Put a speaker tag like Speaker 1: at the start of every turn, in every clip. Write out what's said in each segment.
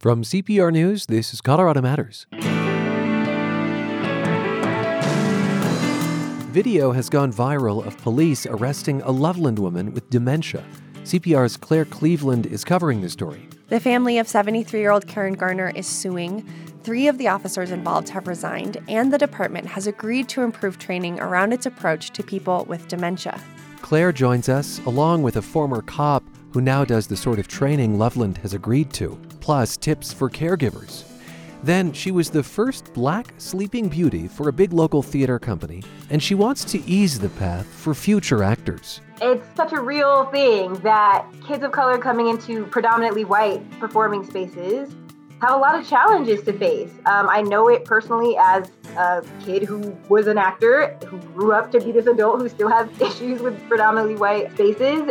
Speaker 1: From CPR News, this is Colorado Matters. Video has gone viral of police arresting a Loveland woman with dementia. CPR's Claire Cleveland is covering the story.
Speaker 2: The family of 73 year old Karen Garner is suing. Three of the officers involved have resigned, and the department has agreed to improve training around its approach to people with dementia.
Speaker 1: Claire joins us, along with a former cop who now does the sort of training Loveland has agreed to, plus tips for caregivers. Then she was the first black sleeping beauty for a big local theater company, and she wants to ease the path for future actors.
Speaker 3: It's such a real thing that kids of color coming into predominantly white performing spaces have a lot of challenges to face. Um, I know it personally as a kid who was an actor, who grew up to be this adult who still has issues with predominantly white spaces.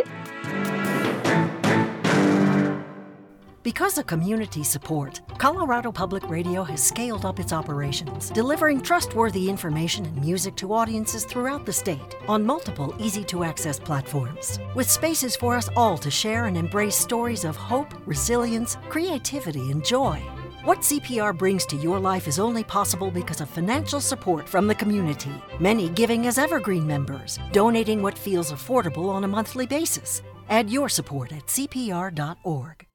Speaker 4: Because of community support, Colorado Public Radio has scaled up its operations, delivering trustworthy information and music to audiences throughout the state on multiple easy to access platforms, with spaces for us all to share and embrace stories of hope, resilience, creativity, and joy. What CPR brings to your life is only possible because of financial support from the community, many giving as evergreen members, donating what feels affordable on a monthly basis. Add your support at CPR.org.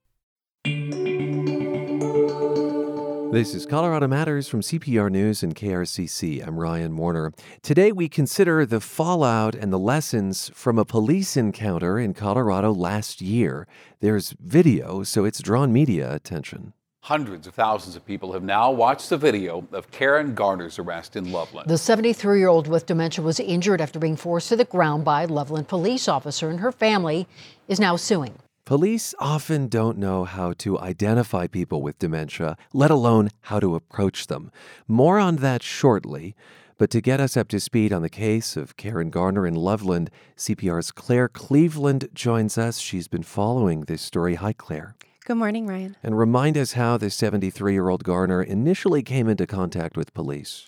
Speaker 1: This is Colorado Matters from CPR News and KRCC. I'm Ryan Warner. Today we consider the fallout and the lessons from a police encounter in Colorado last year. There's video, so it's drawn media attention.
Speaker 5: Hundreds of thousands of people have now watched the video of Karen Garner's arrest in Loveland.
Speaker 6: The 73 year old with dementia was injured after being forced to the ground by a Loveland police officer, and her family is now suing.
Speaker 1: Police often don't know how to identify people with dementia, let alone how to approach them. More on that shortly. But to get us up to speed on the case of Karen Garner in Loveland, CPR's Claire Cleveland joins us. She's been following this story. Hi, Claire.
Speaker 2: Good morning, Ryan.
Speaker 1: And remind us how the 73 year old Garner initially came into contact with police.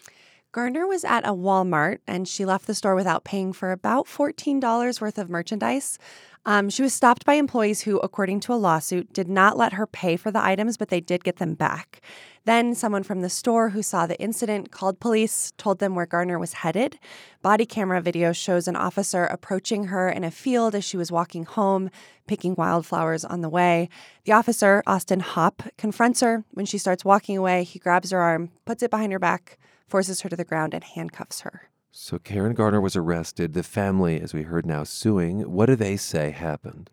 Speaker 2: Garner was at a Walmart and she left the store without paying for about $14 worth of merchandise. Um, she was stopped by employees who, according to a lawsuit, did not let her pay for the items, but they did get them back. Then, someone from the store who saw the incident called police, told them where Garner was headed. Body camera video shows an officer approaching her in a field as she was walking home, picking wildflowers on the way. The officer, Austin Hopp, confronts her. When she starts walking away, he grabs her arm, puts it behind her back, forces her to the ground, and handcuffs her.
Speaker 1: So Karen Garner was arrested. The family, as we heard now, suing. What do they say happened?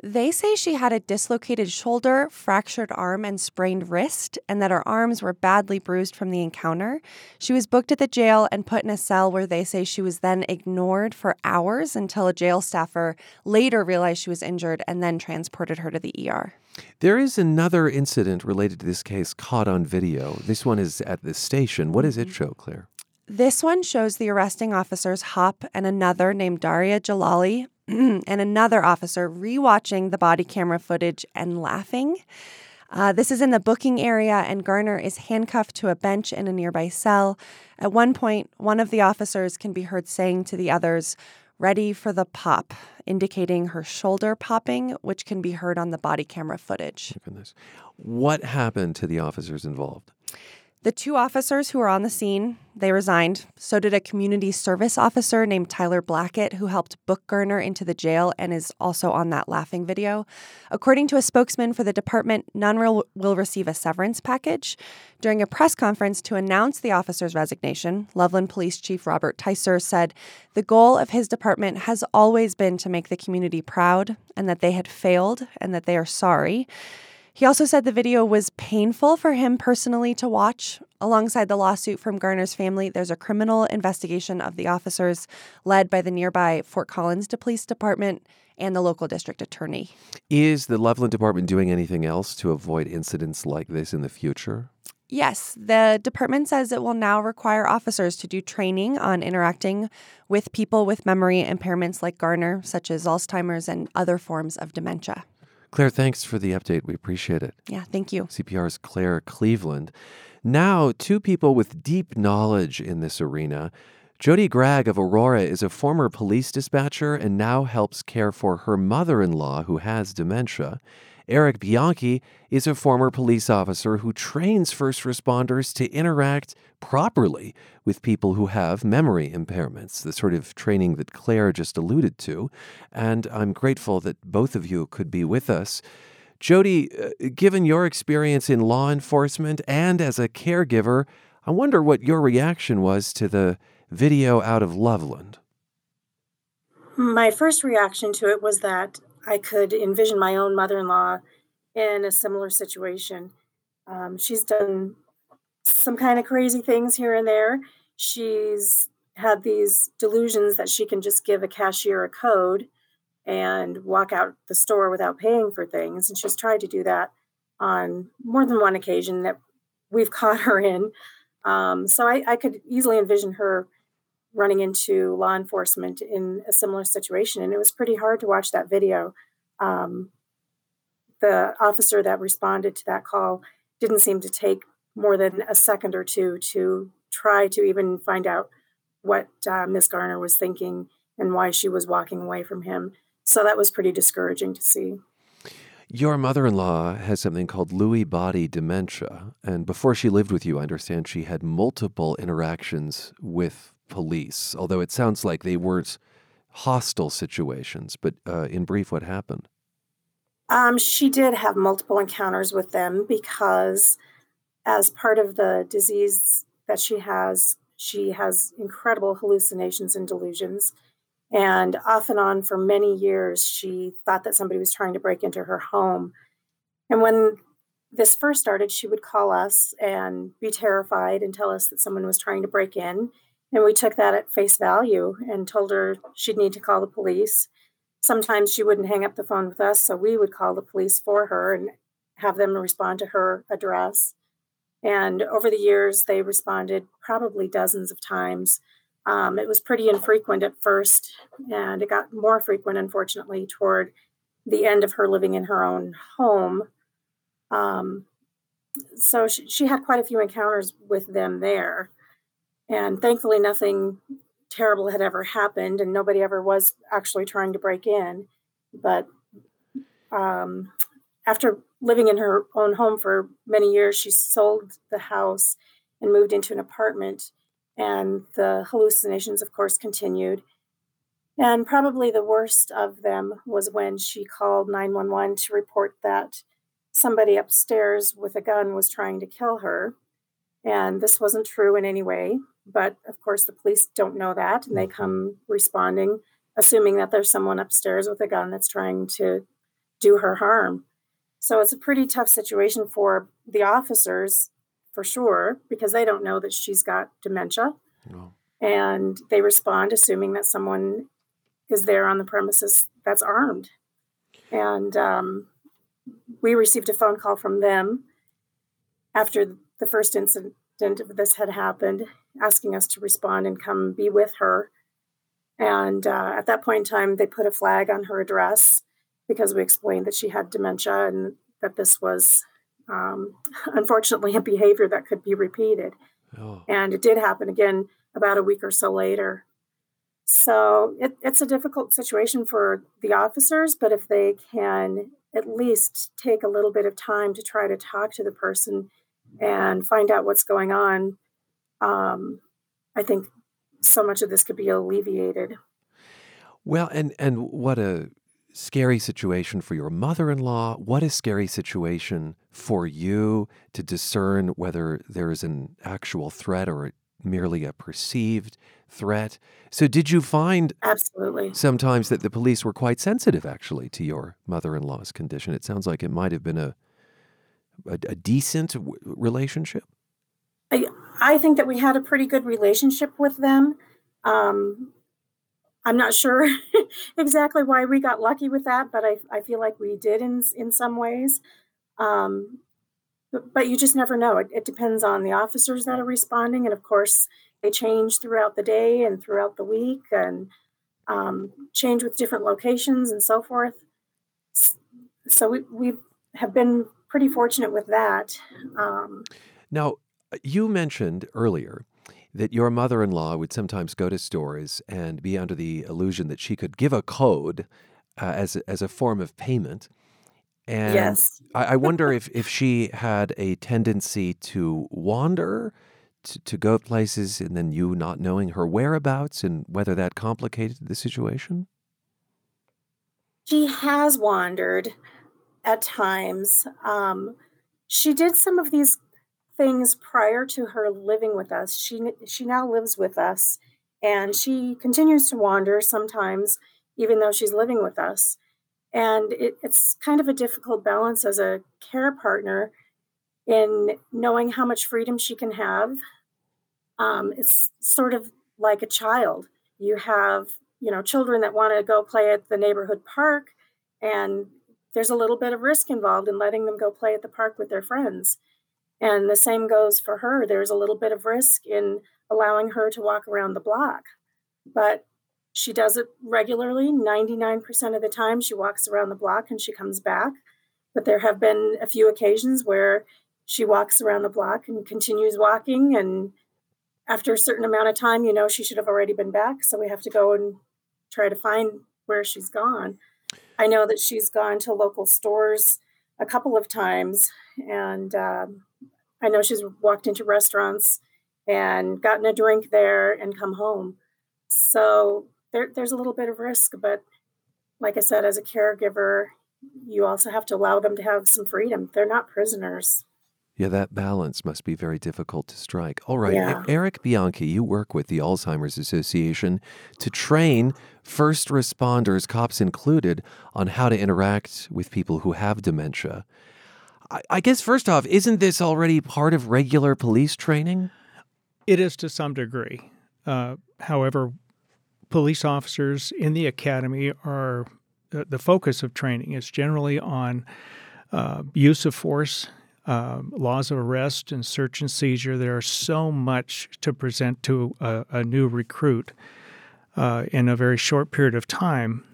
Speaker 2: They say she had a dislocated shoulder, fractured arm, and sprained wrist, and that her arms were badly bruised from the encounter. She was booked at the jail and put in a cell where they say she was then ignored for hours until a jail staffer later realized she was injured and then transported her to the ER.
Speaker 1: There is another incident related to this case caught on video. This one is at the station. What does it show, Claire?
Speaker 2: This one shows the arresting officers Hopp and another named Daria Jalali and another officer rewatching the body camera footage and laughing. Uh, this is in the booking area, and Garner is handcuffed to a bench in a nearby cell. At one point, one of the officers can be heard saying to the others, Ready for the pop, indicating her shoulder popping, which can be heard on the body camera footage.
Speaker 1: Goodness. What happened to the officers involved?
Speaker 2: The two officers who were on the scene, they resigned. So did a community service officer named Tyler Blackett, who helped book Garner into the jail and is also on that laughing video. According to a spokesman for the department, none will, will receive a severance package. During a press conference to announce the officer's resignation, Loveland Police Chief Robert Ticer said the goal of his department has always been to make the community proud and that they had failed and that they are sorry. He also said the video was painful for him personally to watch. Alongside the lawsuit from Garner's family, there's a criminal investigation of the officers led by the nearby Fort Collins Police Department and the local district attorney.
Speaker 1: Is the Loveland Department doing anything else to avoid incidents like this in the future?
Speaker 2: Yes, the department says it will now require officers to do training on interacting with people with memory impairments like Garner, such as Alzheimer's and other forms of dementia.
Speaker 1: Claire, thanks for the update. We appreciate it.
Speaker 2: Yeah, thank you.
Speaker 1: CPR's Claire Cleveland. Now, two people with deep knowledge in this arena. Jody Gregg of Aurora is a former police dispatcher and now helps care for her mother in law who has dementia. Eric Bianchi is a former police officer who trains first responders to interact properly with people who have memory impairments, the sort of training that Claire just alluded to. And I'm grateful that both of you could be with us. Jody, uh, given your experience in law enforcement and as a caregiver, I wonder what your reaction was to the video out of Loveland.
Speaker 7: My first reaction to it was that I could envision my own mother in law in a similar situation. Um, she's done some kind of crazy things here and there. She's had these delusions that she can just give a cashier a code and walk out the store without paying for things. And she's tried to do that on more than one occasion that we've caught her in. Um, so I, I could easily envision her running into law enforcement in a similar situation. And it was pretty hard to watch that video. Um, the officer that responded to that call didn't seem to take more than a second or two to try to even find out what uh, Ms. Garner was thinking and why she was walking away from him. So that was pretty discouraging to see.
Speaker 1: Your mother in law has something called Lewy body dementia. And before she lived with you, I understand she had multiple interactions with police, although it sounds like they weren't hostile situations. But uh, in brief, what happened?
Speaker 7: Um, she did have multiple encounters with them because, as part of the disease that she has, she has incredible hallucinations and delusions. And off and on for many years, she thought that somebody was trying to break into her home. And when this first started, she would call us and be terrified and tell us that someone was trying to break in. And we took that at face value and told her she'd need to call the police. Sometimes she wouldn't hang up the phone with us, so we would call the police for her and have them respond to her address. And over the years, they responded probably dozens of times. Um, it was pretty infrequent at first, and it got more frequent, unfortunately, toward the end of her living in her own home. Um, so she, she, had quite a few encounters with them there. And thankfully, nothing terrible had ever happened, and nobody ever was actually trying to break in. But um, after living in her own home for many years, she sold the house and moved into an apartment and the hallucinations, of course, continued. And probably the worst of them was when she called 911 to report that somebody upstairs with a gun was trying to kill her. And this wasn't true in any way. But of course, the police don't know that. And they mm-hmm. come responding, assuming that there's someone upstairs with a gun that's trying to do her harm. So it's a pretty tough situation for the officers for sure because they don't know that she's got dementia. No. And they respond assuming that someone is there on the premises that's armed. And um, we received a phone call from them after the first incident of this had happened, asking us to respond and come be with her. And uh, at that point in time, they put a flag on her address because we explained that she had dementia and that this was um, unfortunately a behavior that could be repeated. Oh. And it did happen again about a week or so later. So it, it's a difficult situation for the officers, but if they can at least take a little bit of time to try to talk to the person and find out what's going on, um, I think so much of this could be alleviated.
Speaker 1: Well, and and what a scary situation for your mother in law? What a scary situation for you to discern whether there is an actual threat or merely a perceived threat. So, did you find
Speaker 7: absolutely
Speaker 1: sometimes that the police were quite sensitive actually to your mother in law's condition? It sounds like it might have been a a, a decent w- relationship.
Speaker 7: I, I think that we had a pretty good relationship with them. Um, I'm not sure exactly why we got lucky with that, but I, I feel like we did in in some ways. Um, but, but you just never know. It, it depends on the officers that are responding, and of course, they change throughout the day and throughout the week, and um, change with different locations and so forth. So we we have been pretty fortunate with that. Um,
Speaker 1: now, you mentioned earlier that your mother in law would sometimes go to stores and be under the illusion that she could give a code uh, as, a, as a form of payment. And
Speaker 7: Yes.
Speaker 1: I, I wonder if, if she had a tendency to wander, to, to go places, and then you not knowing her whereabouts and whether that complicated the situation.
Speaker 7: She has wandered at times. Um, she did some of these things prior to her living with us. She she now lives with us, and she continues to wander sometimes, even though she's living with us. And it, it's kind of a difficult balance as a care partner in knowing how much freedom she can have. Um, it's sort of like a child. You have you know children that want to go play at the neighborhood park and there's a little bit of risk involved in letting them go play at the park with their friends. And the same goes for her. There's a little bit of risk in allowing her to walk around the block. But she does it regularly. 99% of the time she walks around the block and she comes back. But there have been a few occasions where she walks around the block and continues walking. And after a certain amount of time, you know, she should have already been back. So we have to go and try to find where she's gone. I know that she's gone to local stores a couple of times, and um, I know she's walked into restaurants and gotten a drink there and come home. So there, there's a little bit of risk, but like I said, as a caregiver, you also have to allow them to have some freedom. They're not prisoners.
Speaker 1: Yeah, that balance must be very difficult to strike. All right,
Speaker 7: Yeah.
Speaker 1: Eric Bianchi, you work with the Alzheimer's Association to train first responders, cops included, on how to interact with people who have dementia. I, I guess, first off, isn't this already part of regular police training?
Speaker 8: It is to some degree. Uh, however, police officers in the academy are uh, the focus of training is generally on uh, use of force, uh, laws of arrest, and search and seizure. There are so much to present to a, a new recruit uh, in a very short period of time.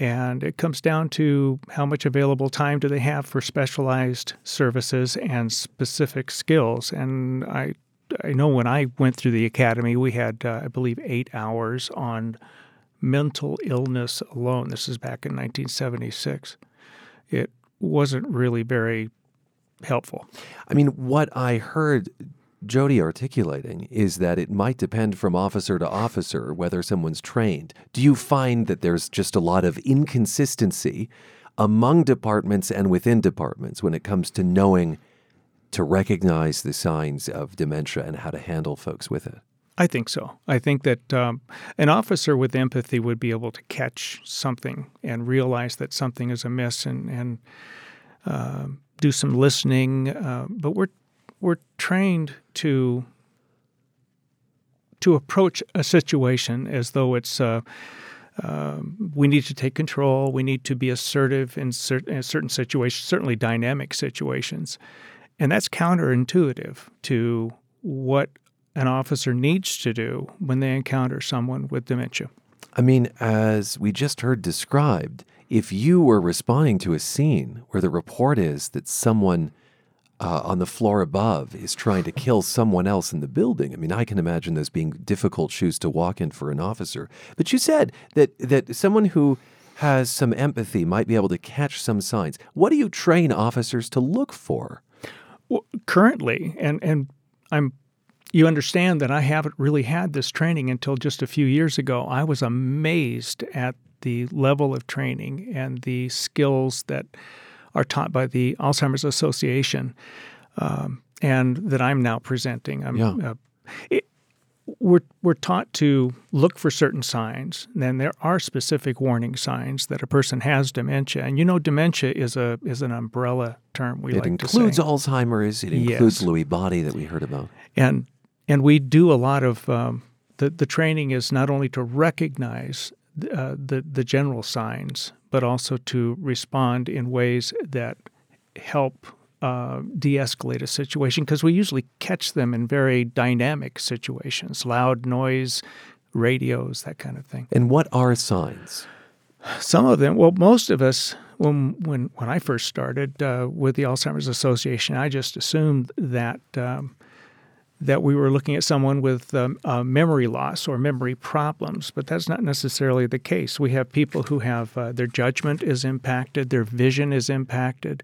Speaker 8: And it comes down to how much available time do they have for specialized services and specific skills. And I I know when I went through the academy, we had, uh, I believe, eight hours on mental illness alone. This is back in 1976. It wasn't really very helpful.
Speaker 1: I mean, what I heard Jody articulating is that it might depend from officer to officer whether someone's trained. Do you find that there's just a lot of inconsistency among departments and within departments when it comes to knowing to recognize the signs of dementia and how to handle folks with it?
Speaker 8: I think so. I think that um, an officer with empathy would be able to catch something and realize that something is amiss and and uh, do some listening. Uh, but we're we're trained to to approach a situation as though it's. Uh, um, we need to take control. We need to be assertive in, cer- in certain situations, certainly dynamic situations. And that's counterintuitive to what an officer needs to do when they encounter someone with dementia.
Speaker 1: I mean, as we just heard described, if you were responding to a scene where the report is that someone uh, on the floor above is trying to kill someone else in the building, I mean, I can imagine those being difficult shoes to walk in for an officer. But you said that that someone who has some empathy might be able to catch some signs. What do you train officers to look for?
Speaker 8: Well, currently, and and I'm, you understand that I haven't really had this training until just a few years ago. I was amazed at the level of training and the skills that are taught by the Alzheimer's Association, um, and that I'm now presenting. I'm,
Speaker 1: Yeah.
Speaker 8: uh, it, we're we're taught to look for certain signs. And then there are specific warning signs that a person has dementia, and you know, dementia is a is an umbrella term. We
Speaker 1: it
Speaker 8: like
Speaker 1: includes. Alzheimer's. It includes
Speaker 8: Yes.
Speaker 1: Lewy body that we heard about.
Speaker 8: and and we do a lot of um, the the training is not only to recognize uh, the the general signs, but also to respond in ways that help uh, de-escalate a situation because we usually catch them in very dynamic situations, loud noise, radios, that kind of thing.
Speaker 1: And what are signs?
Speaker 8: Some of them, well, most of us, when when when I first started uh, with the Alzheimer's Association, I just assumed that um, that we were looking at someone with um, uh, memory loss or memory problems, but that's not necessarily the case. We have people who have uh, their judgment is impacted, their vision is impacted.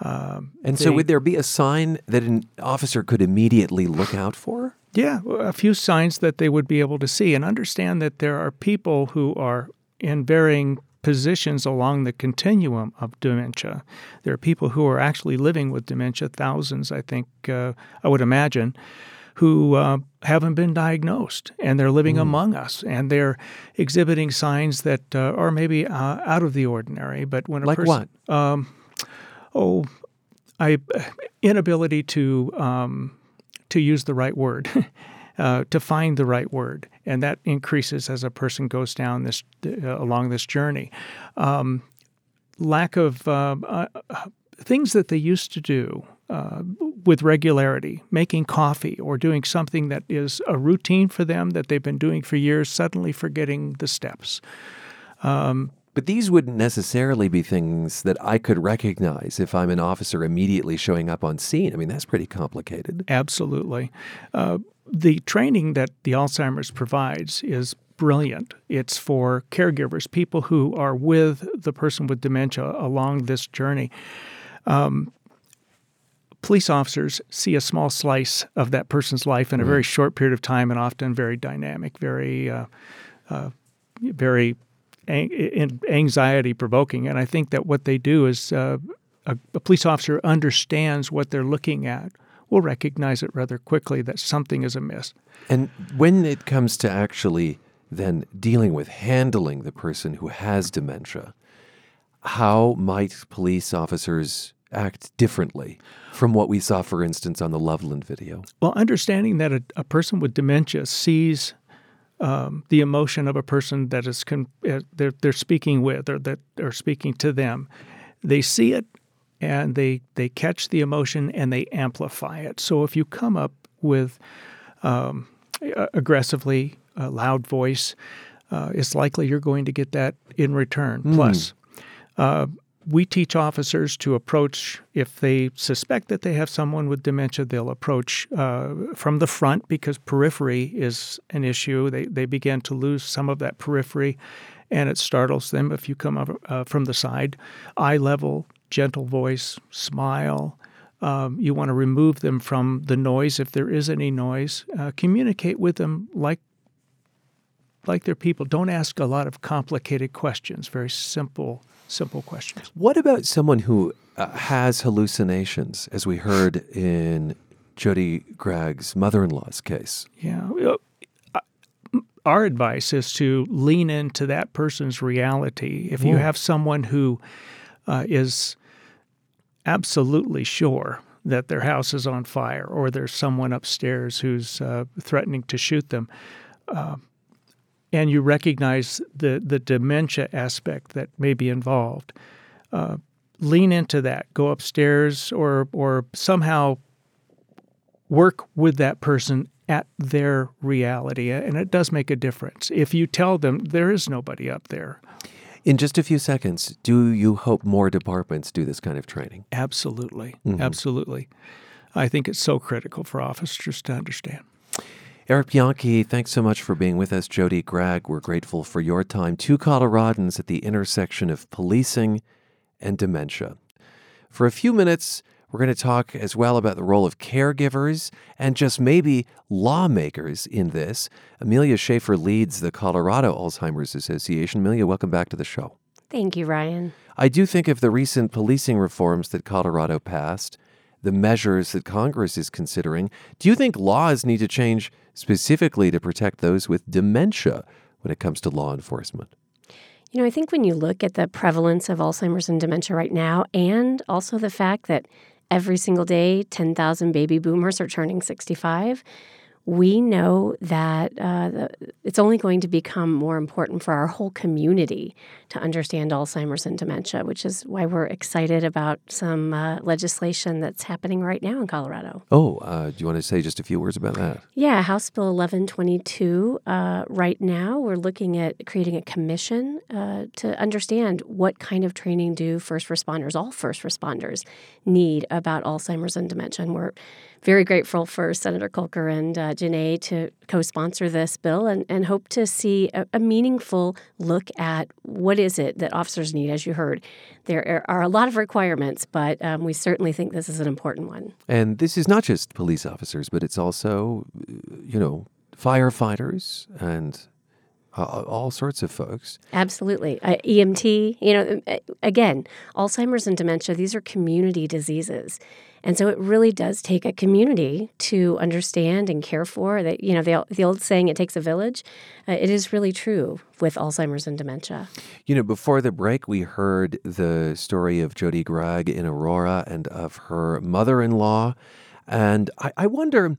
Speaker 1: Um, and they, so, would there be a sign that an officer could immediately look out for?
Speaker 8: Yeah, a few signs that they would be able to see and understand that there are people who are in varying positions along the continuum of dementia. There are people who are actually living with dementia, thousands, I think, uh, I would imagine, who uh, haven't been diagnosed and they're living mm. among us and they're exhibiting signs that uh, are maybe uh, out of the ordinary. But when a
Speaker 1: like
Speaker 8: person,
Speaker 1: what?
Speaker 8: Um, oh, I inability to um, to use the right word, uh, to find the right word, and that increases as a person goes down this uh, along this journey. Um, lack of uh, uh things that they used to do uh, with regularity, making coffee or doing something that is a routine for them that they've been doing for years, suddenly forgetting the steps.
Speaker 1: Um, but these wouldn't necessarily be things that I could recognize if I'm an officer immediately showing up on scene. I mean, that's pretty complicated.
Speaker 8: Absolutely. Uh, the training that the Alzheimer's provides is brilliant. It's for caregivers, people who are with the person with dementia along this journey. Um, police officers see a small slice of that person's life in a mm. very short period of time and often very dynamic, very, uh, uh, very anxiety provoking. And I think that what they do is uh, a, a, police officer understands what they're looking at, will recognize it rather quickly that something is amiss.
Speaker 1: And when it comes to actually then dealing with handling the person who has dementia, how might police officers act differently from what we saw, for instance, on the Loveland video?
Speaker 8: Well, understanding that a, a person with dementia sees um, the emotion of a person that is con- uh, they're, they're speaking with or that are speaking to them. They see it and they they catch the emotion and they amplify it. So if you come up with um, aggressively a loud voice, uh, it's likely you're going to get that in return. Mm. Plus, uh, we teach officers to approach if they suspect that they have someone with dementia they'll approach uh, from the front because periphery is an issue. They, they begin to lose some of that periphery and it startles them if you come up uh, from the side. Eye level gentle voice smile um, you want to remove them from the noise. If there is any noise uh, communicate with them like like they're people. Don't ask a lot of complicated questions. Very simple simple questions.
Speaker 1: What about someone who uh, has hallucinations, as we heard in Jody Gregg's mother in law's case?
Speaker 8: Yeah. Our advice is to lean into that person's reality. If you have someone who uh, is absolutely sure that their house is on fire or there's someone upstairs who's uh, threatening to shoot them, uh, and you recognize the, the dementia aspect that may be involved, uh, lean into that. Go upstairs or, or somehow work with that person at their reality. And it does make a difference. If you tell them there is nobody up there,
Speaker 1: in just a few seconds, do you hope more departments do this kind of training?
Speaker 8: Absolutely. Mm-hmm. Absolutely. I think it's so critical for officers to understand.
Speaker 1: Eric Bianchi, thanks so much for being with us. Jody Gregg, we're grateful for your time. Two Coloradans at the intersection of policing and dementia. For a few minutes, we're going to talk as well about the role of caregivers and just maybe lawmakers in this. Amelia Schaefer leads the Colorado Alzheimer's Association. Amelia, welcome back to the show.
Speaker 9: Thank you, Ryan.
Speaker 1: I do think of the recent policing reforms that Colorado passed, the measures that Congress is considering. Do you think laws need to change specifically to protect those with dementia when it comes to law enforcement?
Speaker 9: You know, I think when you look at the prevalence of Alzheimer's and dementia right now, and also the fact that every single day 10,000 baby boomers are turning 65, we know that uh, the, it's only going to become more important for our whole community to understand Alzheimer's and dementia, which is why we're excited about some uh, legislation that's happening right now in Colorado.
Speaker 1: Oh, uh, do you want to say just a few words about that?
Speaker 9: Yeah, House Bill 1122. Uh, right now, we're looking at creating a commission uh, to understand what kind of training do first responders, all first responders, need about Alzheimer's and dementia. And we're very grateful for Senator Kolker and uh, Janae to co sponsor this bill and, and hope to see a, a, meaningful look at what is it that officers need. As you heard, there are a lot of requirements, but um, we certainly think this is an important one.
Speaker 1: And this is not just police officers, but it's also, you know, firefighters and uh, all sorts of folks.
Speaker 9: Absolutely. Uh, EMT, you know, uh, again, Alzheimer's and dementia, these are community diseases. And so it really does take a community to understand and care for that. You know, the, the old saying, it takes a village. Uh, it is really true with Alzheimer's and dementia.
Speaker 1: You know, before the break, we heard the story of Jody Gregg in Aurora and of her mother in law. And I, I wonder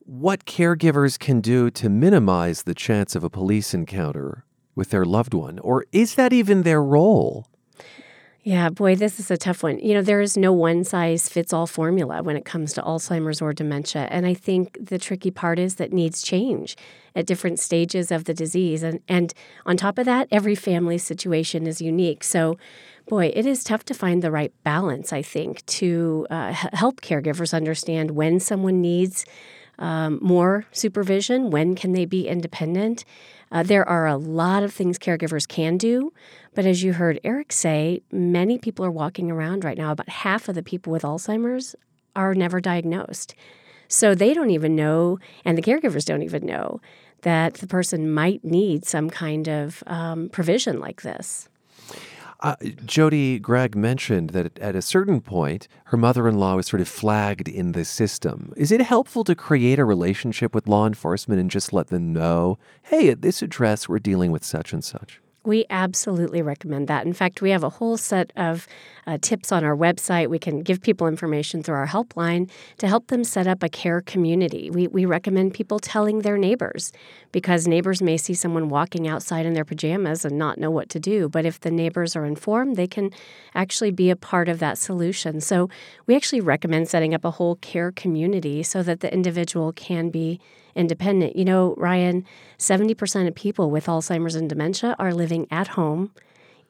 Speaker 1: what caregivers can do to minimize the chance of a police encounter with their loved one, or is that even their role?
Speaker 9: Yeah, boy, this is a tough one. You know, there is no one size fits all formula when it comes to Alzheimer's or dementia. And I think the tricky part is that needs change at different stages of the disease. And, and on top of that, every family situation is unique. So, boy, it is tough to find the right balance, I think, to uh, help caregivers understand when someone needs um, more supervision, when can they be independent. Uh, there are a lot of things caregivers can do, but as you heard Eric say, many people are walking around right now. About half of the people with Alzheimer's are never diagnosed. So they don't even know, and the caregivers don't even know, that the person might need some kind of um, provision like this.
Speaker 1: Uh, Jody Gregg mentioned that at a certain point, her mother in law was sort of flagged in the system. Is it helpful to create a relationship with law enforcement and just let them know, hey, at this address, we're dealing with such and such?
Speaker 9: We absolutely recommend that. In fact, we have a whole set of uh, tips on our website. We can give people information through our helpline to help them set up a care community. We, we recommend people telling their neighbors because neighbors may see someone walking outside in their pajamas and not know what to do. But if the neighbors are informed, they can actually be a part of that solution. So we actually recommend setting up a whole care community so that the individual can be independent. You know, Ryan, 70% of people with Alzheimer's and dementia are living at home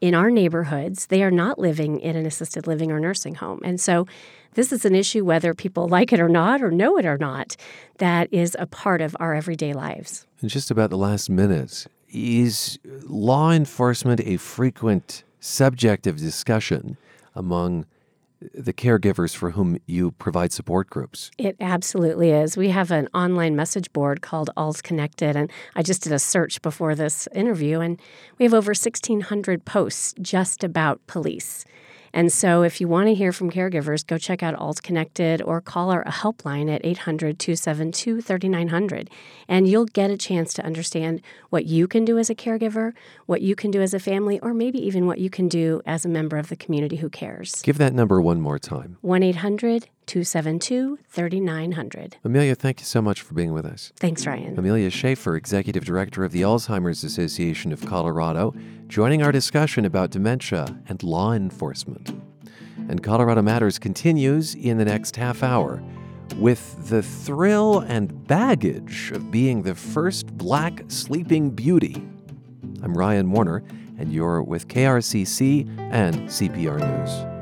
Speaker 9: in our neighborhoods. They are not living in an assisted living or nursing home. And so this is an issue, whether people like it or not, or know it or not, that is a part of our everyday lives.
Speaker 1: In just about the last minute, is law enforcement a frequent subject of discussion among the caregivers for whom you provide support groups.
Speaker 9: It absolutely is. We have an online message board called ALZConnected, and I just did a search before this interview, and we have over 1,600 posts just about police. And so, if you want to hear from caregivers, go check out ALZConnected or call our helpline at 800 272 3900. And you'll get a chance to understand what you can do as a caregiver, what you can do as a family, or maybe even what you can do as a member of the community who cares.
Speaker 1: Give that number one more time
Speaker 9: 1 800 272 3900.
Speaker 1: Amelia, thank you so much for being with us.
Speaker 9: Thanks, Ryan.
Speaker 1: Amelia Schaefer, Executive Director of the Alzheimer's Association of Colorado, joining our discussion about dementia and law enforcement. And Colorado Matters continues in the next half hour with the thrill and baggage of being the first black sleeping beauty. I'm Ryan Warner, and you're with KRCC and CPR News.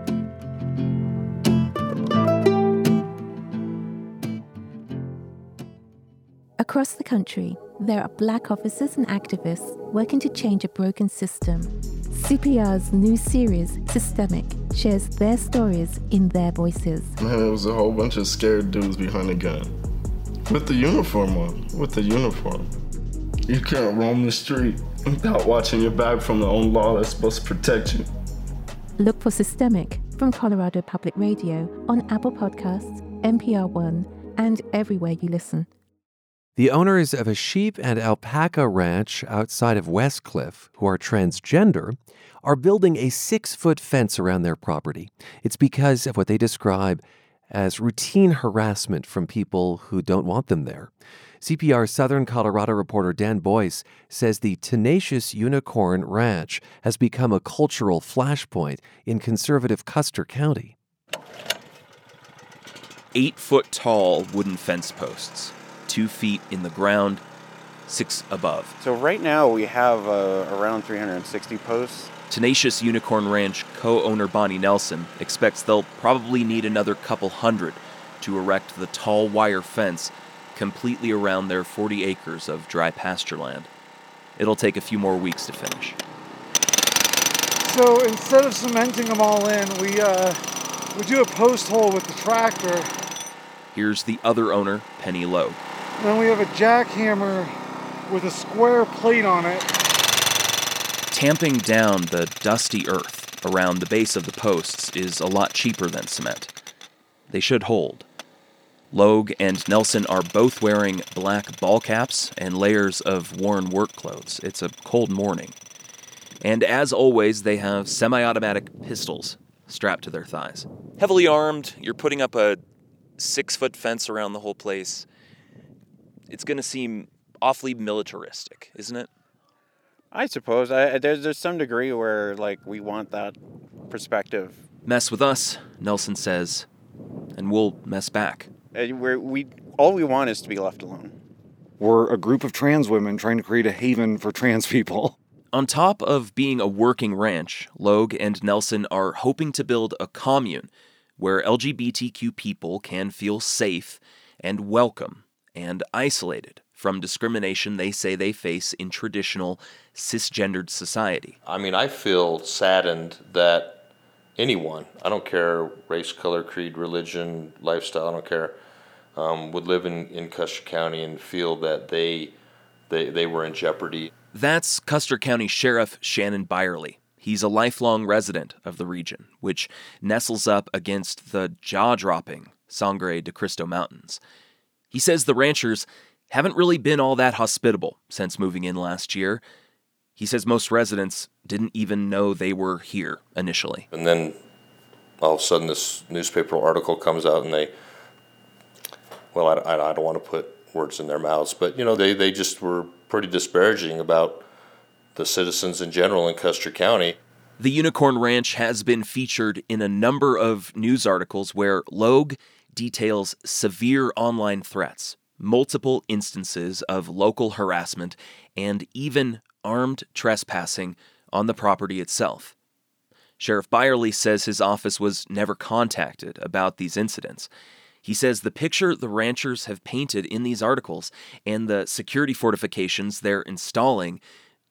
Speaker 10: Across the country, there are black officers and activists working to change a broken system. CPR's new series, Systemic, shares their stories in their voices.
Speaker 11: Man, it was a whole bunch of scared dudes behind a gun. With the uniform on, with the uniform. You can't roam the street without watching your back from the own law that's supposed to protect you.
Speaker 10: Look for Systemic from Colorado Public Radio on Apple Podcasts, NPR One, and everywhere you listen.
Speaker 1: The owners of a sheep and alpaca ranch outside of Westcliffe, who are transgender, are building a six foot fence around their property. It's because of what they describe as routine harassment from people who don't want them there. CPR Southern Colorado reporter Dan Boyce says the tenacious Unicorn Ranch has become a cultural flashpoint in conservative Custer County.
Speaker 12: Eight foot tall wooden fence posts, two feet in the ground, six above.
Speaker 13: So, right now we have uh, around 360 posts.
Speaker 12: Tenacious Unicorn Ranch co owner Bonnie Nelson expects they'll probably need another couple hundred to erect the tall wire fence completely around their 40 acres of dry pasture land. It'll take a few more weeks to finish.
Speaker 14: So instead of cementing them all in, we uh, we do a post hole with the tractor.
Speaker 12: Here's the other owner, Penny Logue.
Speaker 14: Then we have a jackhammer with a square plate on it.
Speaker 12: Tamping down the dusty earth around the base of the posts is a lot cheaper than cement. They should hold. Logue and Nelson are both wearing black ball caps and layers of worn work clothes. It's a cold morning. And as always, they have semi automatic pistols strapped to their thighs. Heavily armed, you're putting up a six foot fence around the whole place. It's going to seem awfully militaristic, isn't it?
Speaker 13: I suppose. I, there's, there's some degree where, like, we want that perspective.
Speaker 12: Mess with us, Nelson says, and we'll mess back.
Speaker 13: Uh, we're, we all we want is to be left alone.
Speaker 14: We're a group of trans women trying to create a haven for trans people.
Speaker 12: On top of being a working ranch, Logue and Nelson are hoping to build a commune where LGBTQ people can feel safe and welcome and isolated from discrimination they say they face in traditional cisgendered society.
Speaker 15: I mean, I feel saddened that anyone, I don't care race, color, creed, religion, lifestyle, I don't care, um, would live in, in Custer County and feel that they, they, they were in jeopardy.
Speaker 12: That's Custer County Sheriff Shannon Byerly. He's a lifelong resident of the region, which nestles up against the jaw dropping Sangre de Cristo Mountains. He says the ranchers haven't really been all that hospitable since moving in last year. He says most residents didn't even know they were here initially.
Speaker 15: And then all of a sudden, this newspaper article comes out and they well, I, I, I don't want to put words in their mouths, but you know, they, they just were pretty disparaging about the citizens in general in Custer County.
Speaker 12: The Unicorn Ranch has been featured in a number of news articles where Logue details severe online threats, multiple instances of local harassment, and even armed trespassing on the property itself. Sheriff Byerly says his office was never contacted about these incidents. He says the picture the ranchers have painted in these articles and the security fortifications they're installing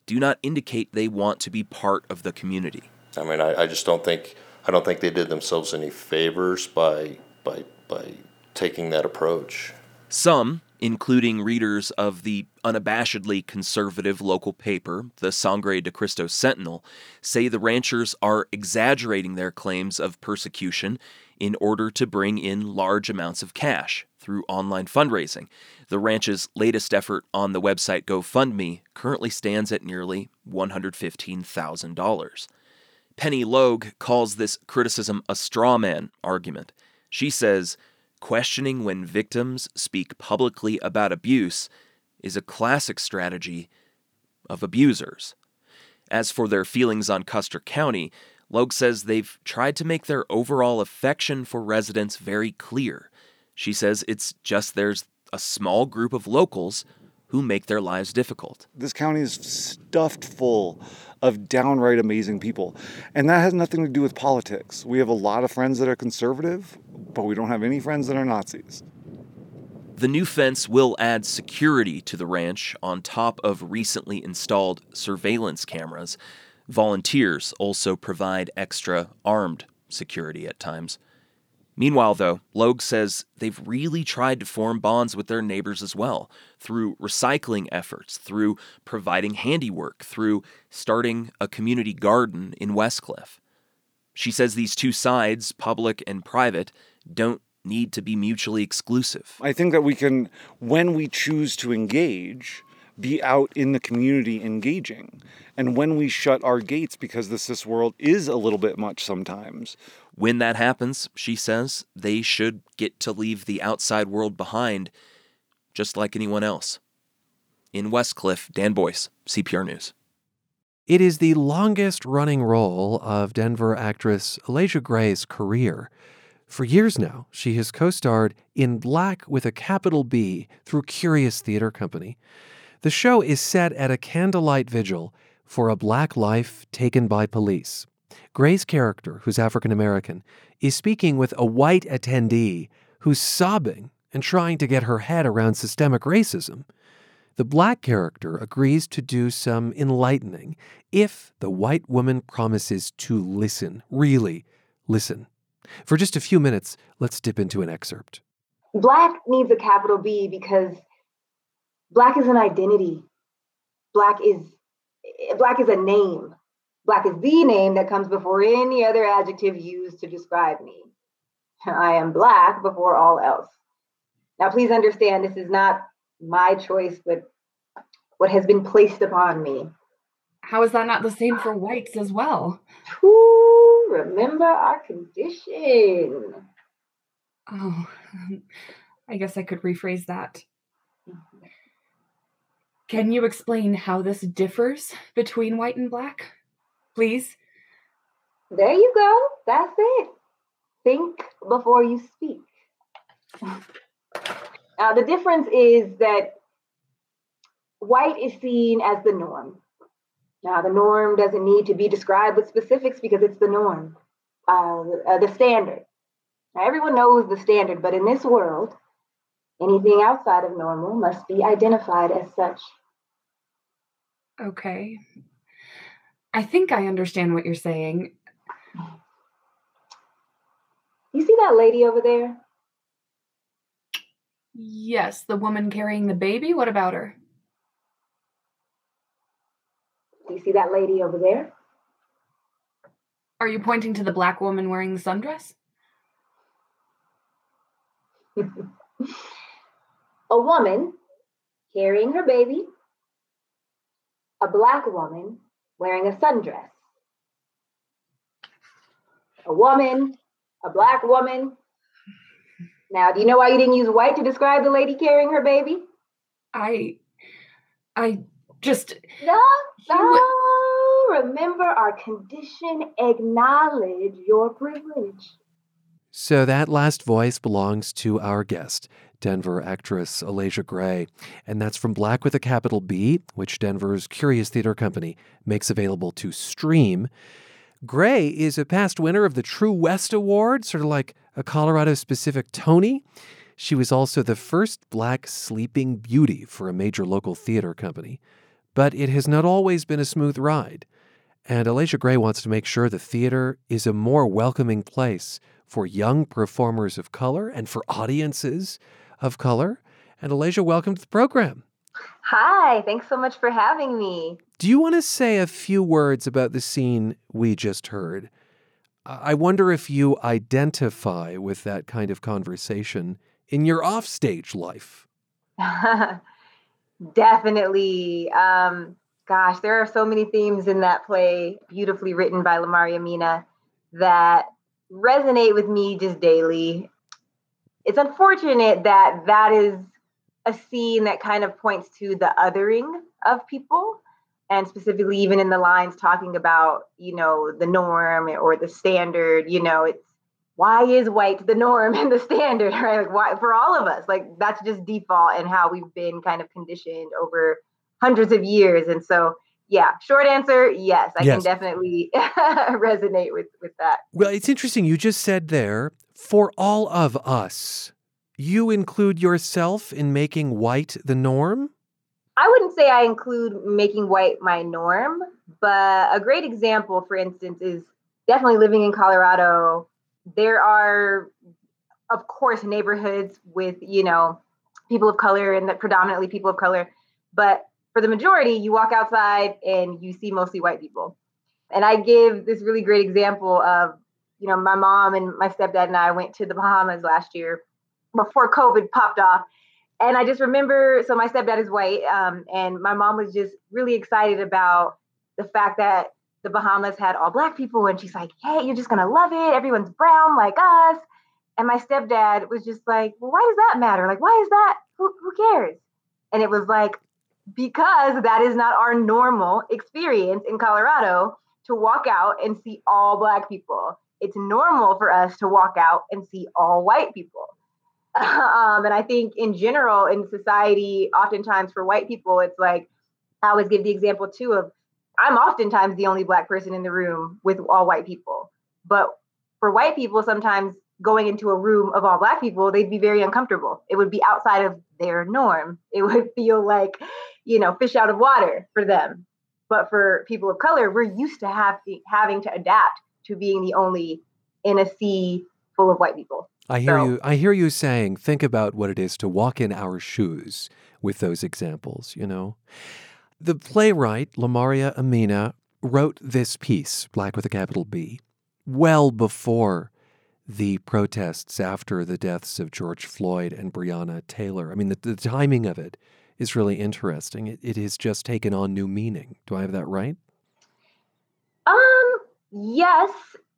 Speaker 12: do not indicate they want to be part of the community.
Speaker 15: I mean, I, I just don't think I don't think they did themselves any favors by by by taking that approach.
Speaker 12: Some, including readers of the unabashedly conservative local paper, the Sangre de Cristo Sentinel, say the ranchers are exaggerating their claims of persecution in order to bring in large amounts of cash through online fundraising. The ranch's latest effort on the website GoFundMe currently stands at nearly $115,000. Penny Logue calls this criticism a straw man argument. She says, questioning when victims speak publicly about abuse is a classic strategy of abusers. As for their feelings on Custer County, Logue says they've tried to make their overall affection for residents very clear. She says it's just there's a small group of locals who make their lives difficult.
Speaker 14: This county is stuffed full of downright amazing people. And that has nothing to do with politics. We have a lot of friends that are conservative, but we don't have any friends that are Nazis.
Speaker 12: The new fence will add security to the ranch on top of recently installed surveillance cameras. Volunteers also provide extra armed security at times. Meanwhile, though, Logue says they've really tried to form bonds with their neighbors as well through recycling efforts, through providing handiwork, through starting a community garden in Westcliffe. She says these two sides, public and private, don't need to be mutually exclusive.
Speaker 14: I think that we can, when we choose to engage, be out in the community engaging. And when we shut our gates because the cis world is a little bit much sometimes.
Speaker 12: When that happens, she says, they should get to leave the outside world behind just like anyone else. In Westcliffe, Dan Boyce, CPR News.
Speaker 1: It is the longest running role of Denver actress Alasia Gray's career. For years now, she has co starred in Black with a capital B through Curious Theater Company. The show is set at a candlelight vigil for a black life taken by police. Gray's character, who's African American, is speaking with a white attendee who's sobbing and trying to get her head around systemic racism. The black character agrees to do some enlightening if the white woman promises to listen, really listen. For just a few minutes, let's dip into an excerpt.
Speaker 3: Black needs a capital B because black is an identity. Black is eh, black is a name. Black is the name that comes before any other adjective used to describe me. I am black before all else. Now, please understand this is not my choice, but what has been placed upon me.
Speaker 16: How is that not the same for whites as well?
Speaker 3: To remember our condition.
Speaker 16: Oh, I guess I could rephrase that. Mm-hmm. Can you explain how this differs between white and black? Please?
Speaker 3: There you go. That's it. Think before you speak. Uh, the difference is that white is seen as the norm. Now, the norm doesn't need to be described with specifics because it's the norm, uh, uh, the standard. Now, everyone knows the standard, but in this world, anything outside of normal must be identified as such.
Speaker 16: Okay. I think I understand what you're saying.
Speaker 3: You see that lady over there?
Speaker 16: Yes, the woman carrying the baby. What about her?
Speaker 3: Do you see that lady over there?
Speaker 16: Are you pointing to the black woman wearing the sundress?
Speaker 3: a woman carrying her baby, a black woman wearing a sundress. A woman, a black woman. Now, do you know why you didn't use white to describe the lady carrying her baby?
Speaker 16: I, I just.
Speaker 3: No, no. Remember our condition, acknowledge your privilege.
Speaker 1: So that last voice belongs to our guest, Denver actress Alasia Gray. And that's from Black with a Capital B, which Denver's Curious Theater Company makes available to stream. Gray is a past winner of the True West Award, sort of like a Colorado specific Tony. She was also the first black sleeping beauty for a major local theater company. But it has not always been a smooth ride. And Alasia Gray wants to make sure the theater is a more welcoming place for young performers of color and for audiences of color. And Alasia, welcome to the program.
Speaker 3: Hi, thanks so much for having me.
Speaker 1: Do you want to say a few words about the scene we just heard? I wonder if you identify with that kind of conversation in your offstage life.
Speaker 3: Definitely. Um, gosh, there are so many themes in that play, beautifully written by Lamaria Mina, that resonate with me just daily. It's unfortunate that that is a scene that kind of points to the othering of people and specifically even in the lines talking about you know the norm or the standard you know it's why is white the norm and the standard right like why for all of us like that's just default and how we've been kind of conditioned over hundreds of years and so yeah short answer yes i yes. can definitely resonate with with that
Speaker 1: well it's interesting you just said there for all of us you include yourself in making white the norm
Speaker 3: i wouldn't say i include making white my norm but a great example for instance is definitely living in colorado there are of course neighborhoods with you know people of color and predominantly people of color but for the majority, you walk outside and you see mostly white people. And I give this really great example of, you know, my mom and my stepdad and I went to the Bahamas last year before COVID popped off. And I just remember, so my stepdad is white, um, and my mom was just really excited about the fact that the Bahamas had all black people. And she's like, hey, you're just going to love it. Everyone's brown like us. And my stepdad was just like, well, why does that matter? Like, why is that? who, who cares? And it was like, because that is not our normal experience in Colorado to walk out and see all black people. It's normal for us to walk out and see all white people. Um, and I think in general in society, oftentimes for white people, it's like I always give the example too of I'm oftentimes the only black person in the room with all white people. But for white people, sometimes going into a room of all black people, they'd be very uncomfortable. It would be outside of their norm. It would feel like, you know, fish out of water for them. But for people of color, we're used to have, having to adapt to being the only in a sea full of white people.
Speaker 1: I hear so, you I hear you saying think about what it is to walk in our shoes with those examples, you know. The playwright Lamaria Amina wrote this piece, Black with a capital B, well before the protests after the deaths of George Floyd and Breonna Taylor. I mean, the, the timing of it is really interesting. It, it has just taken on new meaning. Do I have that right?
Speaker 3: Um, yes.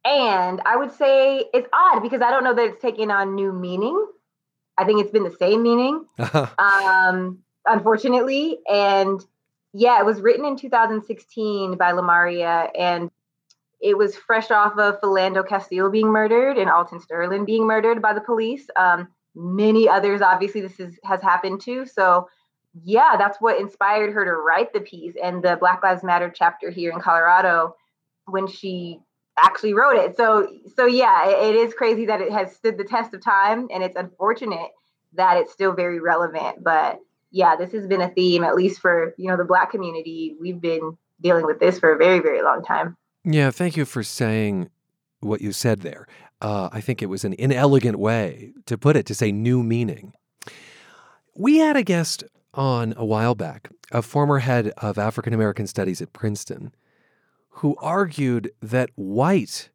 Speaker 3: And I would say it's odd because I don't know that it's taken on new meaning. I think it's been the same meaning, um, unfortunately. And yeah, it was written in 2016 by Lamaria, and it was fresh off of Philando Castile being murdered and Alton Sterling being murdered by the police. Um, many others, obviously, this is, has happened to. So, yeah, that's what inspired her to write the piece and the Black Lives Matter chapter here in Colorado when she actually wrote it. So, so yeah, it, it is crazy that it has stood the test of time, and it's unfortunate that it's still very relevant. But yeah, this has been a theme, at least for you know the Black community. We've been dealing with this for a very, very long time.
Speaker 1: Yeah, thank you for saying what you said there. Uh, I think it was an inelegant way to put it, to say new meaning. We had a guest on a while back, a former head of African American studies at Princeton, who argued that white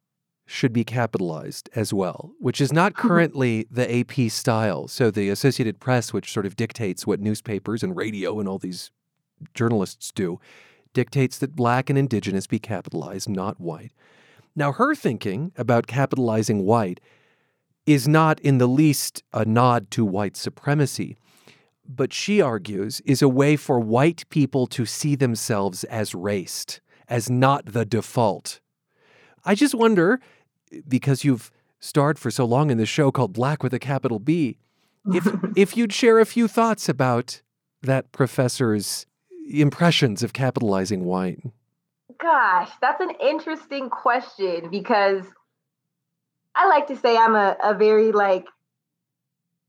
Speaker 1: should be capitalized as well, which is not mm-hmm. currently the AP style. So the Associated Press, which sort of dictates what newspapers and radio and all these journalists do, dictates that black and indigenous be capitalized, not white. Now, her thinking about capitalizing white is not in the least a nod to white supremacy, but she argues is a way for white people to see themselves as raced, as not the default. I just wonder because you've starred for so long in this show called Black with a capital B, if if you'd share a few thoughts about that professor's impressions of capitalizing white.
Speaker 3: Gosh, that's an interesting question because I like to say I'm a, a very like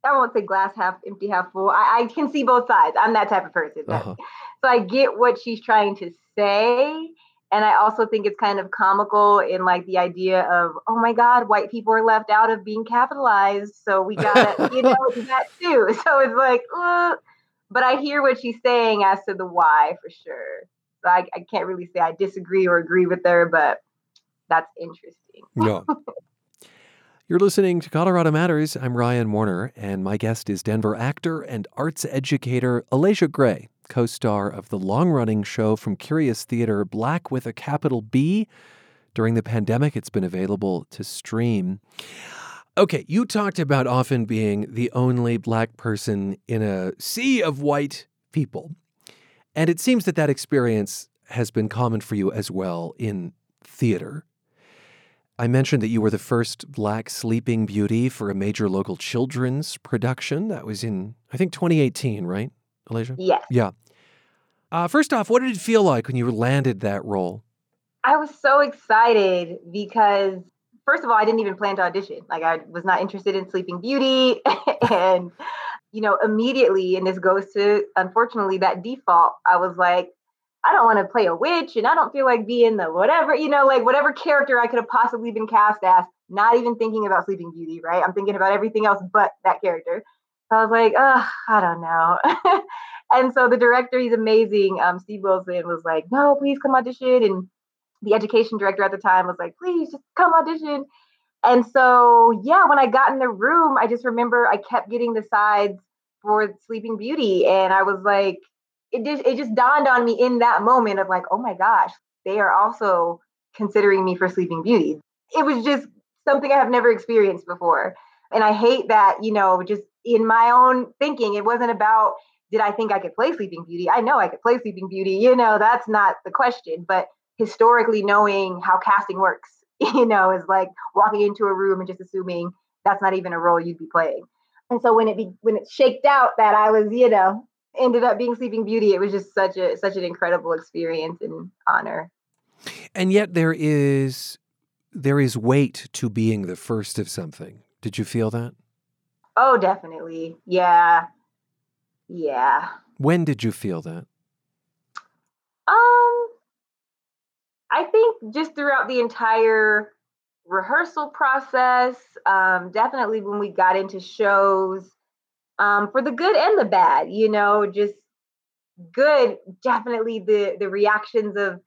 Speaker 3: I won't say glass half empty, half full. I, I can see both sides. I'm that type of person. Uh-huh. So I get what she's trying to say and I also think it's kind of comical in like the idea of, oh my God, white people are left out of being capitalized. So we gotta, you know, do that too. So it's like, but I hear what she's saying as to the why for sure. So I, I can't really say I disagree or agree with her, but that's interesting.
Speaker 1: Yeah. You're listening to Colorado Matters. I'm Ryan Warner, and my guest is Denver actor and arts educator Alasia Gray co star of the long running show from Curious Theater, Black with a capital B. During the pandemic, it's been available to stream. Okay, you talked about often being the only black person in a sea of white people. And it seems that that experience has been common for you as well in theater. I mentioned that you were the first black sleeping beauty for a major local children's production. That was in, I think, 2018, right? Alasia?
Speaker 3: Yes.
Speaker 1: Yeah. Uh, first off, what did it feel like when you landed that role?
Speaker 3: I was so excited because, first of all, I didn't even plan to audition. Like, I was not interested in Sleeping Beauty. and, you know, immediately, and this goes to, unfortunately, that default, I was like, I don't want to play a witch and I don't feel like being the whatever, you know, like whatever character I could have possibly been cast as, not even thinking about Sleeping Beauty, right? I'm thinking about everything else but that character. I was like, oh, I don't know. and so the director, he's amazing. Um, Steve Wilson was like, no, please come audition. And the education director at the time was like, please just come audition. And so, yeah, when I got in the room, I just remember I kept getting the sides for Sleeping Beauty. And I was like, it just, it just dawned on me in that moment of like, oh my gosh, they are also considering me for Sleeping Beauty. It was just something I have never experienced before. And I hate that, you know, just in my own thinking. It wasn't about did I think I could play Sleeping Beauty? I know I could play Sleeping Beauty. You know, that's not the question. But historically knowing how casting works, you know, is like walking into a room and just assuming that's not even a role you'd be playing. And so when it be when it shaked out that I was, you know, ended up being Sleeping Beauty, it was just such a such an incredible experience and honor.
Speaker 1: And yet there is there is weight to being the first of something. Did you feel that?
Speaker 3: Oh, definitely. Yeah. Yeah.
Speaker 1: When did you feel that?
Speaker 3: Um I think just throughout the entire rehearsal process, um, definitely when we got into shows, um, for the good and the bad, you know, just good, definitely the the reactions of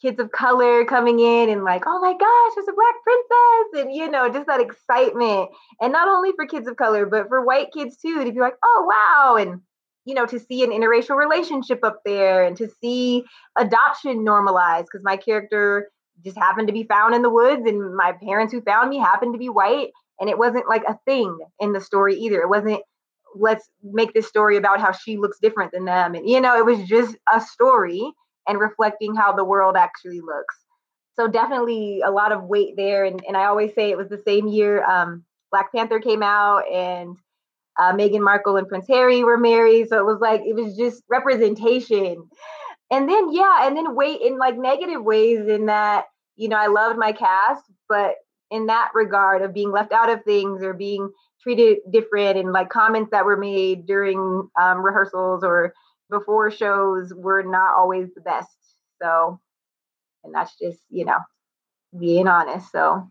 Speaker 3: kids of color coming in and like, oh my gosh, there's a black princess, and you know, just that excitement. And not only for kids of color, but for white kids too, to be like, oh wow, and you know, to see an interracial relationship up there and to see adoption normalized because my character just happened to be found in the woods and my parents who found me happened to be white and it wasn't like a thing in the story either. It wasn't let's make this story about how she looks different than them and you know, it was just a story and reflecting how the world actually looks. So definitely a lot of weight there and and I always say it was the same year um Black Panther came out and uh, Meghan Markle and Prince Harry were married. So it was like, it was just representation. And then, yeah, and then weight in like negative ways in that, you know, I loved my cast, but in that regard of being left out of things or being treated different and like comments that were made during um, rehearsals or before shows were not always the best. So, and that's just, you know, being honest. So,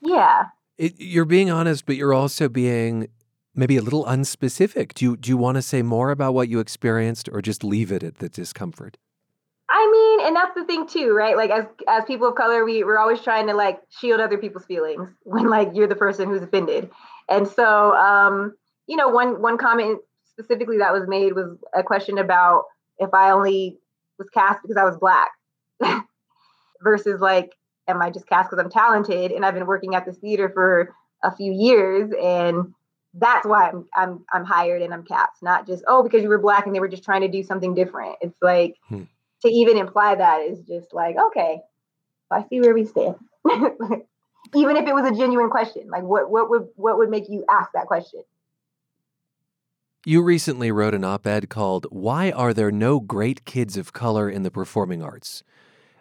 Speaker 3: yeah.
Speaker 1: It, you're being honest, but you're also being maybe a little unspecific. Do you do you want to say more about what you experienced or just leave it at the discomfort?
Speaker 3: I mean, and that's the thing too, right? Like as as people of color, we we're always trying to like shield other people's feelings when like you're the person who's offended. And so um, you know, one one comment specifically that was made was a question about if I only was cast because I was black versus like am I just cast because I'm talented and I've been working at this theater for a few years and that's why I'm I'm I'm hired and I'm cast, not just oh because you were black and they were just trying to do something different. It's like hmm. to even imply that is just like okay, I see where we stand. even if it was a genuine question, like what what would what would make you ask that question?
Speaker 1: You recently wrote an op-ed called "Why Are There No Great Kids of Color in the Performing Arts."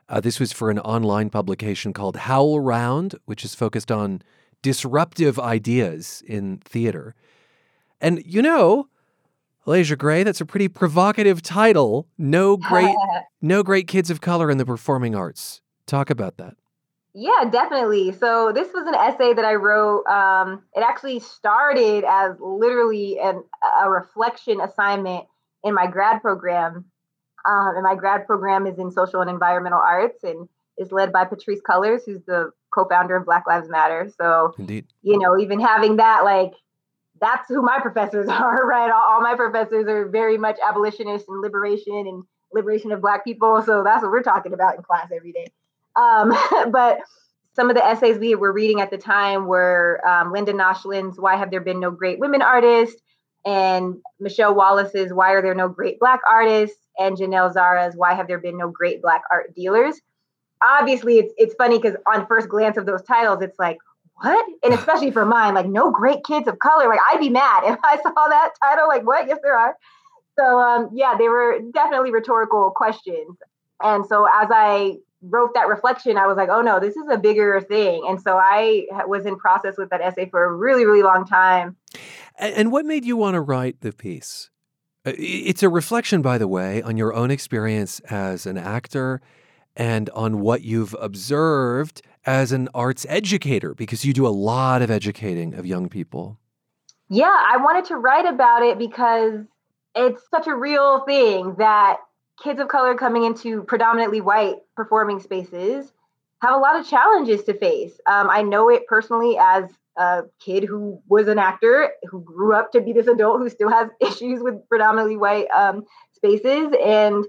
Speaker 1: Uh, this was for an online publication called HowlRound, which is focused on disruptive ideas in theater. And you know, Laysia Gray, that's a pretty provocative title. No great no great kids of color in the performing arts. Talk about that.
Speaker 3: Yeah, definitely. So this was an essay that I wrote. Um, it actually started as literally an, a reflection assignment in my grad program. Um, and my grad program is in social and environmental arts and is led by Patrisse Cullors, who's the co-founder of Black Lives Matter. So,
Speaker 1: Indeed.
Speaker 3: you know, even having that, like, that's who my professors are, right? All, all my professors are very much abolitionists and liberation and liberation of Black people. So that's what we're talking about in class every day. Um, but some of the essays we were reading at the time were um, Linda Nochlin's "Why Have There Been No Great Women Artists" and Michele Wallace's "Why Are There No Great Black Artists" and Janelle Zara's "Why Have There Been No Great Black Art Dealers." obviously it's it's funny because on first glance of those titles, it's like, what? And especially for mine, like no great kids of color. Like I'd be mad if I saw that title. Like what? Yes, there are. So um, yeah, they were definitely rhetorical questions. And so as I wrote that reflection, I was like, oh no, this is a bigger thing. And so I was in process with that essay for a really, really long time.
Speaker 1: And what made you want to write the piece? Uh, it's a reflection, by the way, on your own experience as an actor and on what you've observed as an arts educator, because you do a lot of educating of young people.
Speaker 3: Yeah, I wanted to write about it because it's such a real thing that kids of color coming into predominantly white performing spaces have a lot of challenges to face. Um, I know it personally as a kid who was an actor who grew up to be this adult who still has issues with predominantly white um, spaces. And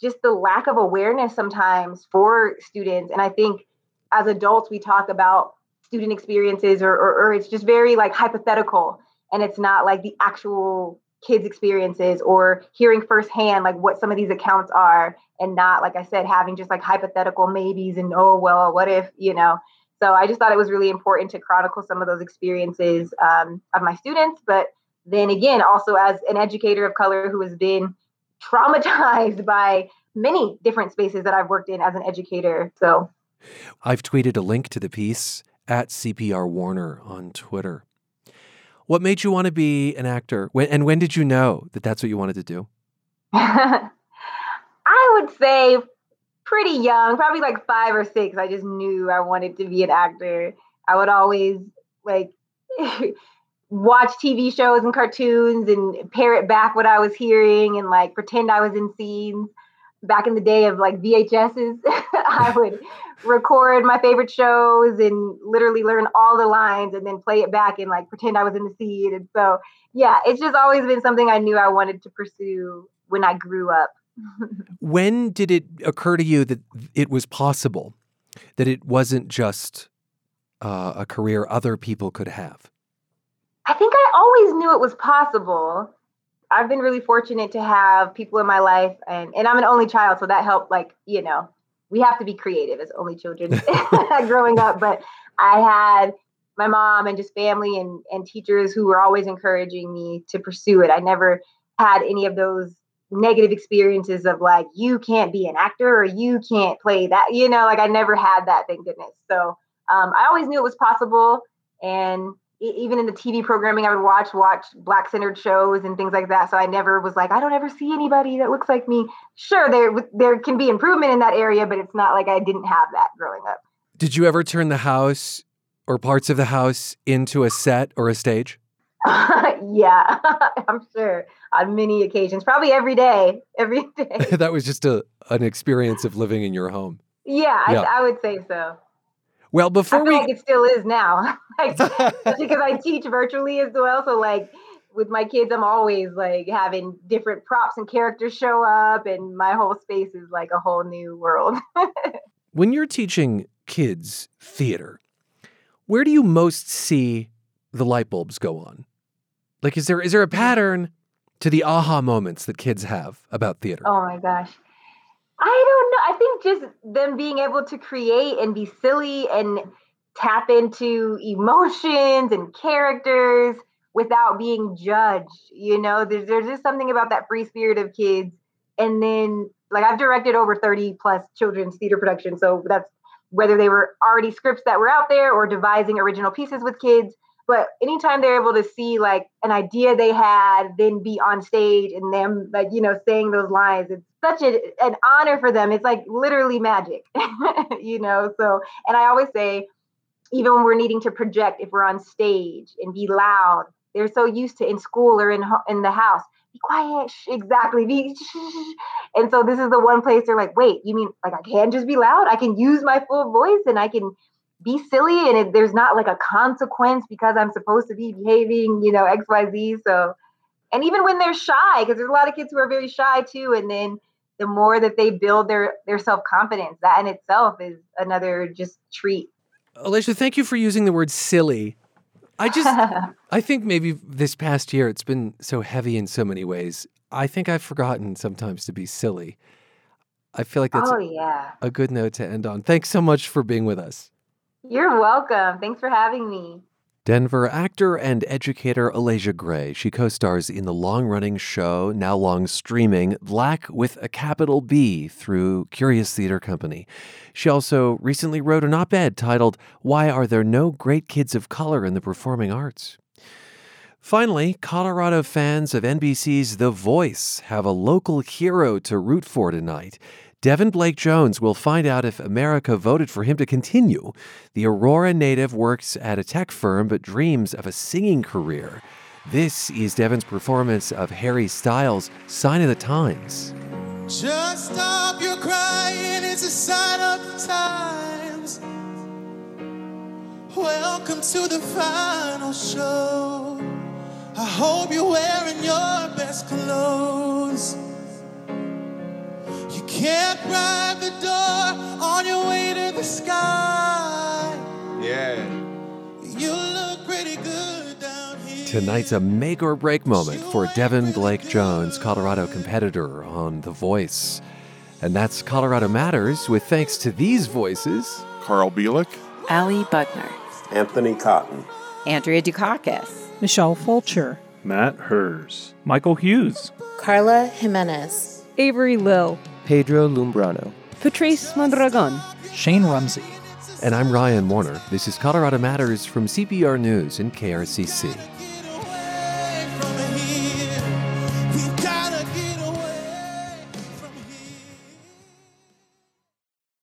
Speaker 3: just the lack of awareness sometimes for students. And I think as adults, we talk about student experiences or, or, or it's just very like hypothetical. and it's not like the actual kids experiences or hearing firsthand like what some of these accounts are and not like i said having just like hypothetical maybes and oh well what if you know so i just thought it was really important to chronicle some of those experiences um, of my students but then again also as an educator of color who has been traumatized by many different spaces that i've worked in as an educator so
Speaker 1: I've tweeted a link to the piece at CPR Warner on Twitter. What made you want to be an actor? When, and when did you know that that's what you wanted to do?
Speaker 3: I would say pretty young, probably like five or six. I just knew I wanted to be an actor. I would always like watch TV shows and cartoons and parrot back what I was hearing and like pretend I was in scenes back in the day of like VHSs, I would record my favorite shows and literally learn all the lines and then play it back and like pretend I was in the scene. And so, yeah, it's just always been something I knew I wanted to pursue when I grew up.
Speaker 1: when did it occur to you that it was possible, that it wasn't just uh, a career other people could have?
Speaker 3: I think I always knew it was possible. I've been really fortunate to have people in my life and and I'm an only child so that helped like you know we have to be creative as only children growing up but I had my mom and just family and and teachers who were always encouraging me to pursue it. I never had any of those negative experiences of like you can't be an actor or you can't play that you know like I never had that thank goodness. So um, I always knew it was possible and even in the TV programming I would watch, watch black centered shows and things like that. So I never was like, I don't ever see anybody that looks like me. Sure, there there can be improvement in that area, but it's not like I didn't have that growing up.
Speaker 1: Did you ever turn the house or parts of the house into a set or a stage?
Speaker 3: yeah, I'm sure on many occasions, probably every day, every day.
Speaker 1: that was just a an experience of living in your home.
Speaker 3: Yeah, yeah. I, I would say so.
Speaker 1: Well, before we
Speaker 3: like it still is now, like, because I teach virtually as well. So like with my kids, I'm always like having different props and characters show up, and my whole space is like a whole new world.
Speaker 1: when you're teaching kids theater, where do you most see the light bulbs go on? Like, is there is there a mm. pattern to the aha moments that kids have about theater?
Speaker 3: Oh my gosh. I don't know. I think just them being able to create and be silly and tap into emotions and characters without being judged. You know, there's there's just something about that free spirit of kids. And then like I've directed over 30 plus children's theater productions. So that's whether they were already scripts that were out there or devising original pieces with kids. But anytime they're able to see like an idea they had, then be on stage and them like, you know, saying those lines, it's such a, an honor for them. It's like literally magic, you know? So, and I always say, even when we're needing to project, if we're on stage and be loud, they're so used to in school or in, in the house, be quiet, shh, exactly. Be, shh. And so this is the one place they're like, wait, you mean like I can just be loud? I can use my full voice and I can be silly and it, there's not like a consequence because I'm supposed to be behaving, you know, X, Y, Z. So, and even when they're shy, because there's a lot of kids who are very shy too, and then the more that they build their their self confidence, that in itself is another just treat.
Speaker 1: Alicia, thank you for using the word silly. I just, I think maybe this past year it's been so heavy in so many ways. I think I've forgotten sometimes to be silly. I feel like that's
Speaker 3: oh, yeah.
Speaker 1: a good note to end on. Thanks so much for being with us.
Speaker 3: You're welcome. Thanks for having me.
Speaker 1: Denver actor and educator Alasia Gray. She co stars in the long running show, now long streaming, Black with a capital B through Curious Theater Company. She also recently wrote an op ed titled, Why Are There No Great Kids of Color in the Performing Arts? Finally, Colorado fans of NBC's The Voice have a local hero to root for tonight. Devin Blake Jones will find out if America voted for him to continue. The Aurora native works at a tech firm but dreams of a singing career. This is Devin's performance of Harry Styles' Sign of the Times.
Speaker 17: Just stop your crying, it's a sign of the times. Welcome to the final show. I hope you're wearing your best clothes. You can't drive the door on your way to the sky.
Speaker 18: Yeah.
Speaker 17: You look pretty good down here.
Speaker 1: Tonight's a make or break moment for Devin Blake Jones, Colorado competitor on The Voice. And that's Colorado Matters with thanks to these voices.
Speaker 18: Carl Bielek,
Speaker 19: Ali Budner,
Speaker 20: Anthony Cotton,
Speaker 19: Andrea Dukakis,
Speaker 21: Michelle Fulcher,
Speaker 22: Matt Hers, Michael Hughes,
Speaker 23: Carla Jimenez,
Speaker 24: Avery Lill,
Speaker 25: Pedro Lumbrano,
Speaker 24: Patrice Mondragon,
Speaker 26: Shane Rumsey.
Speaker 1: And I'm Ryan Warner. This is Colorado Matters from CPR News and KRCC.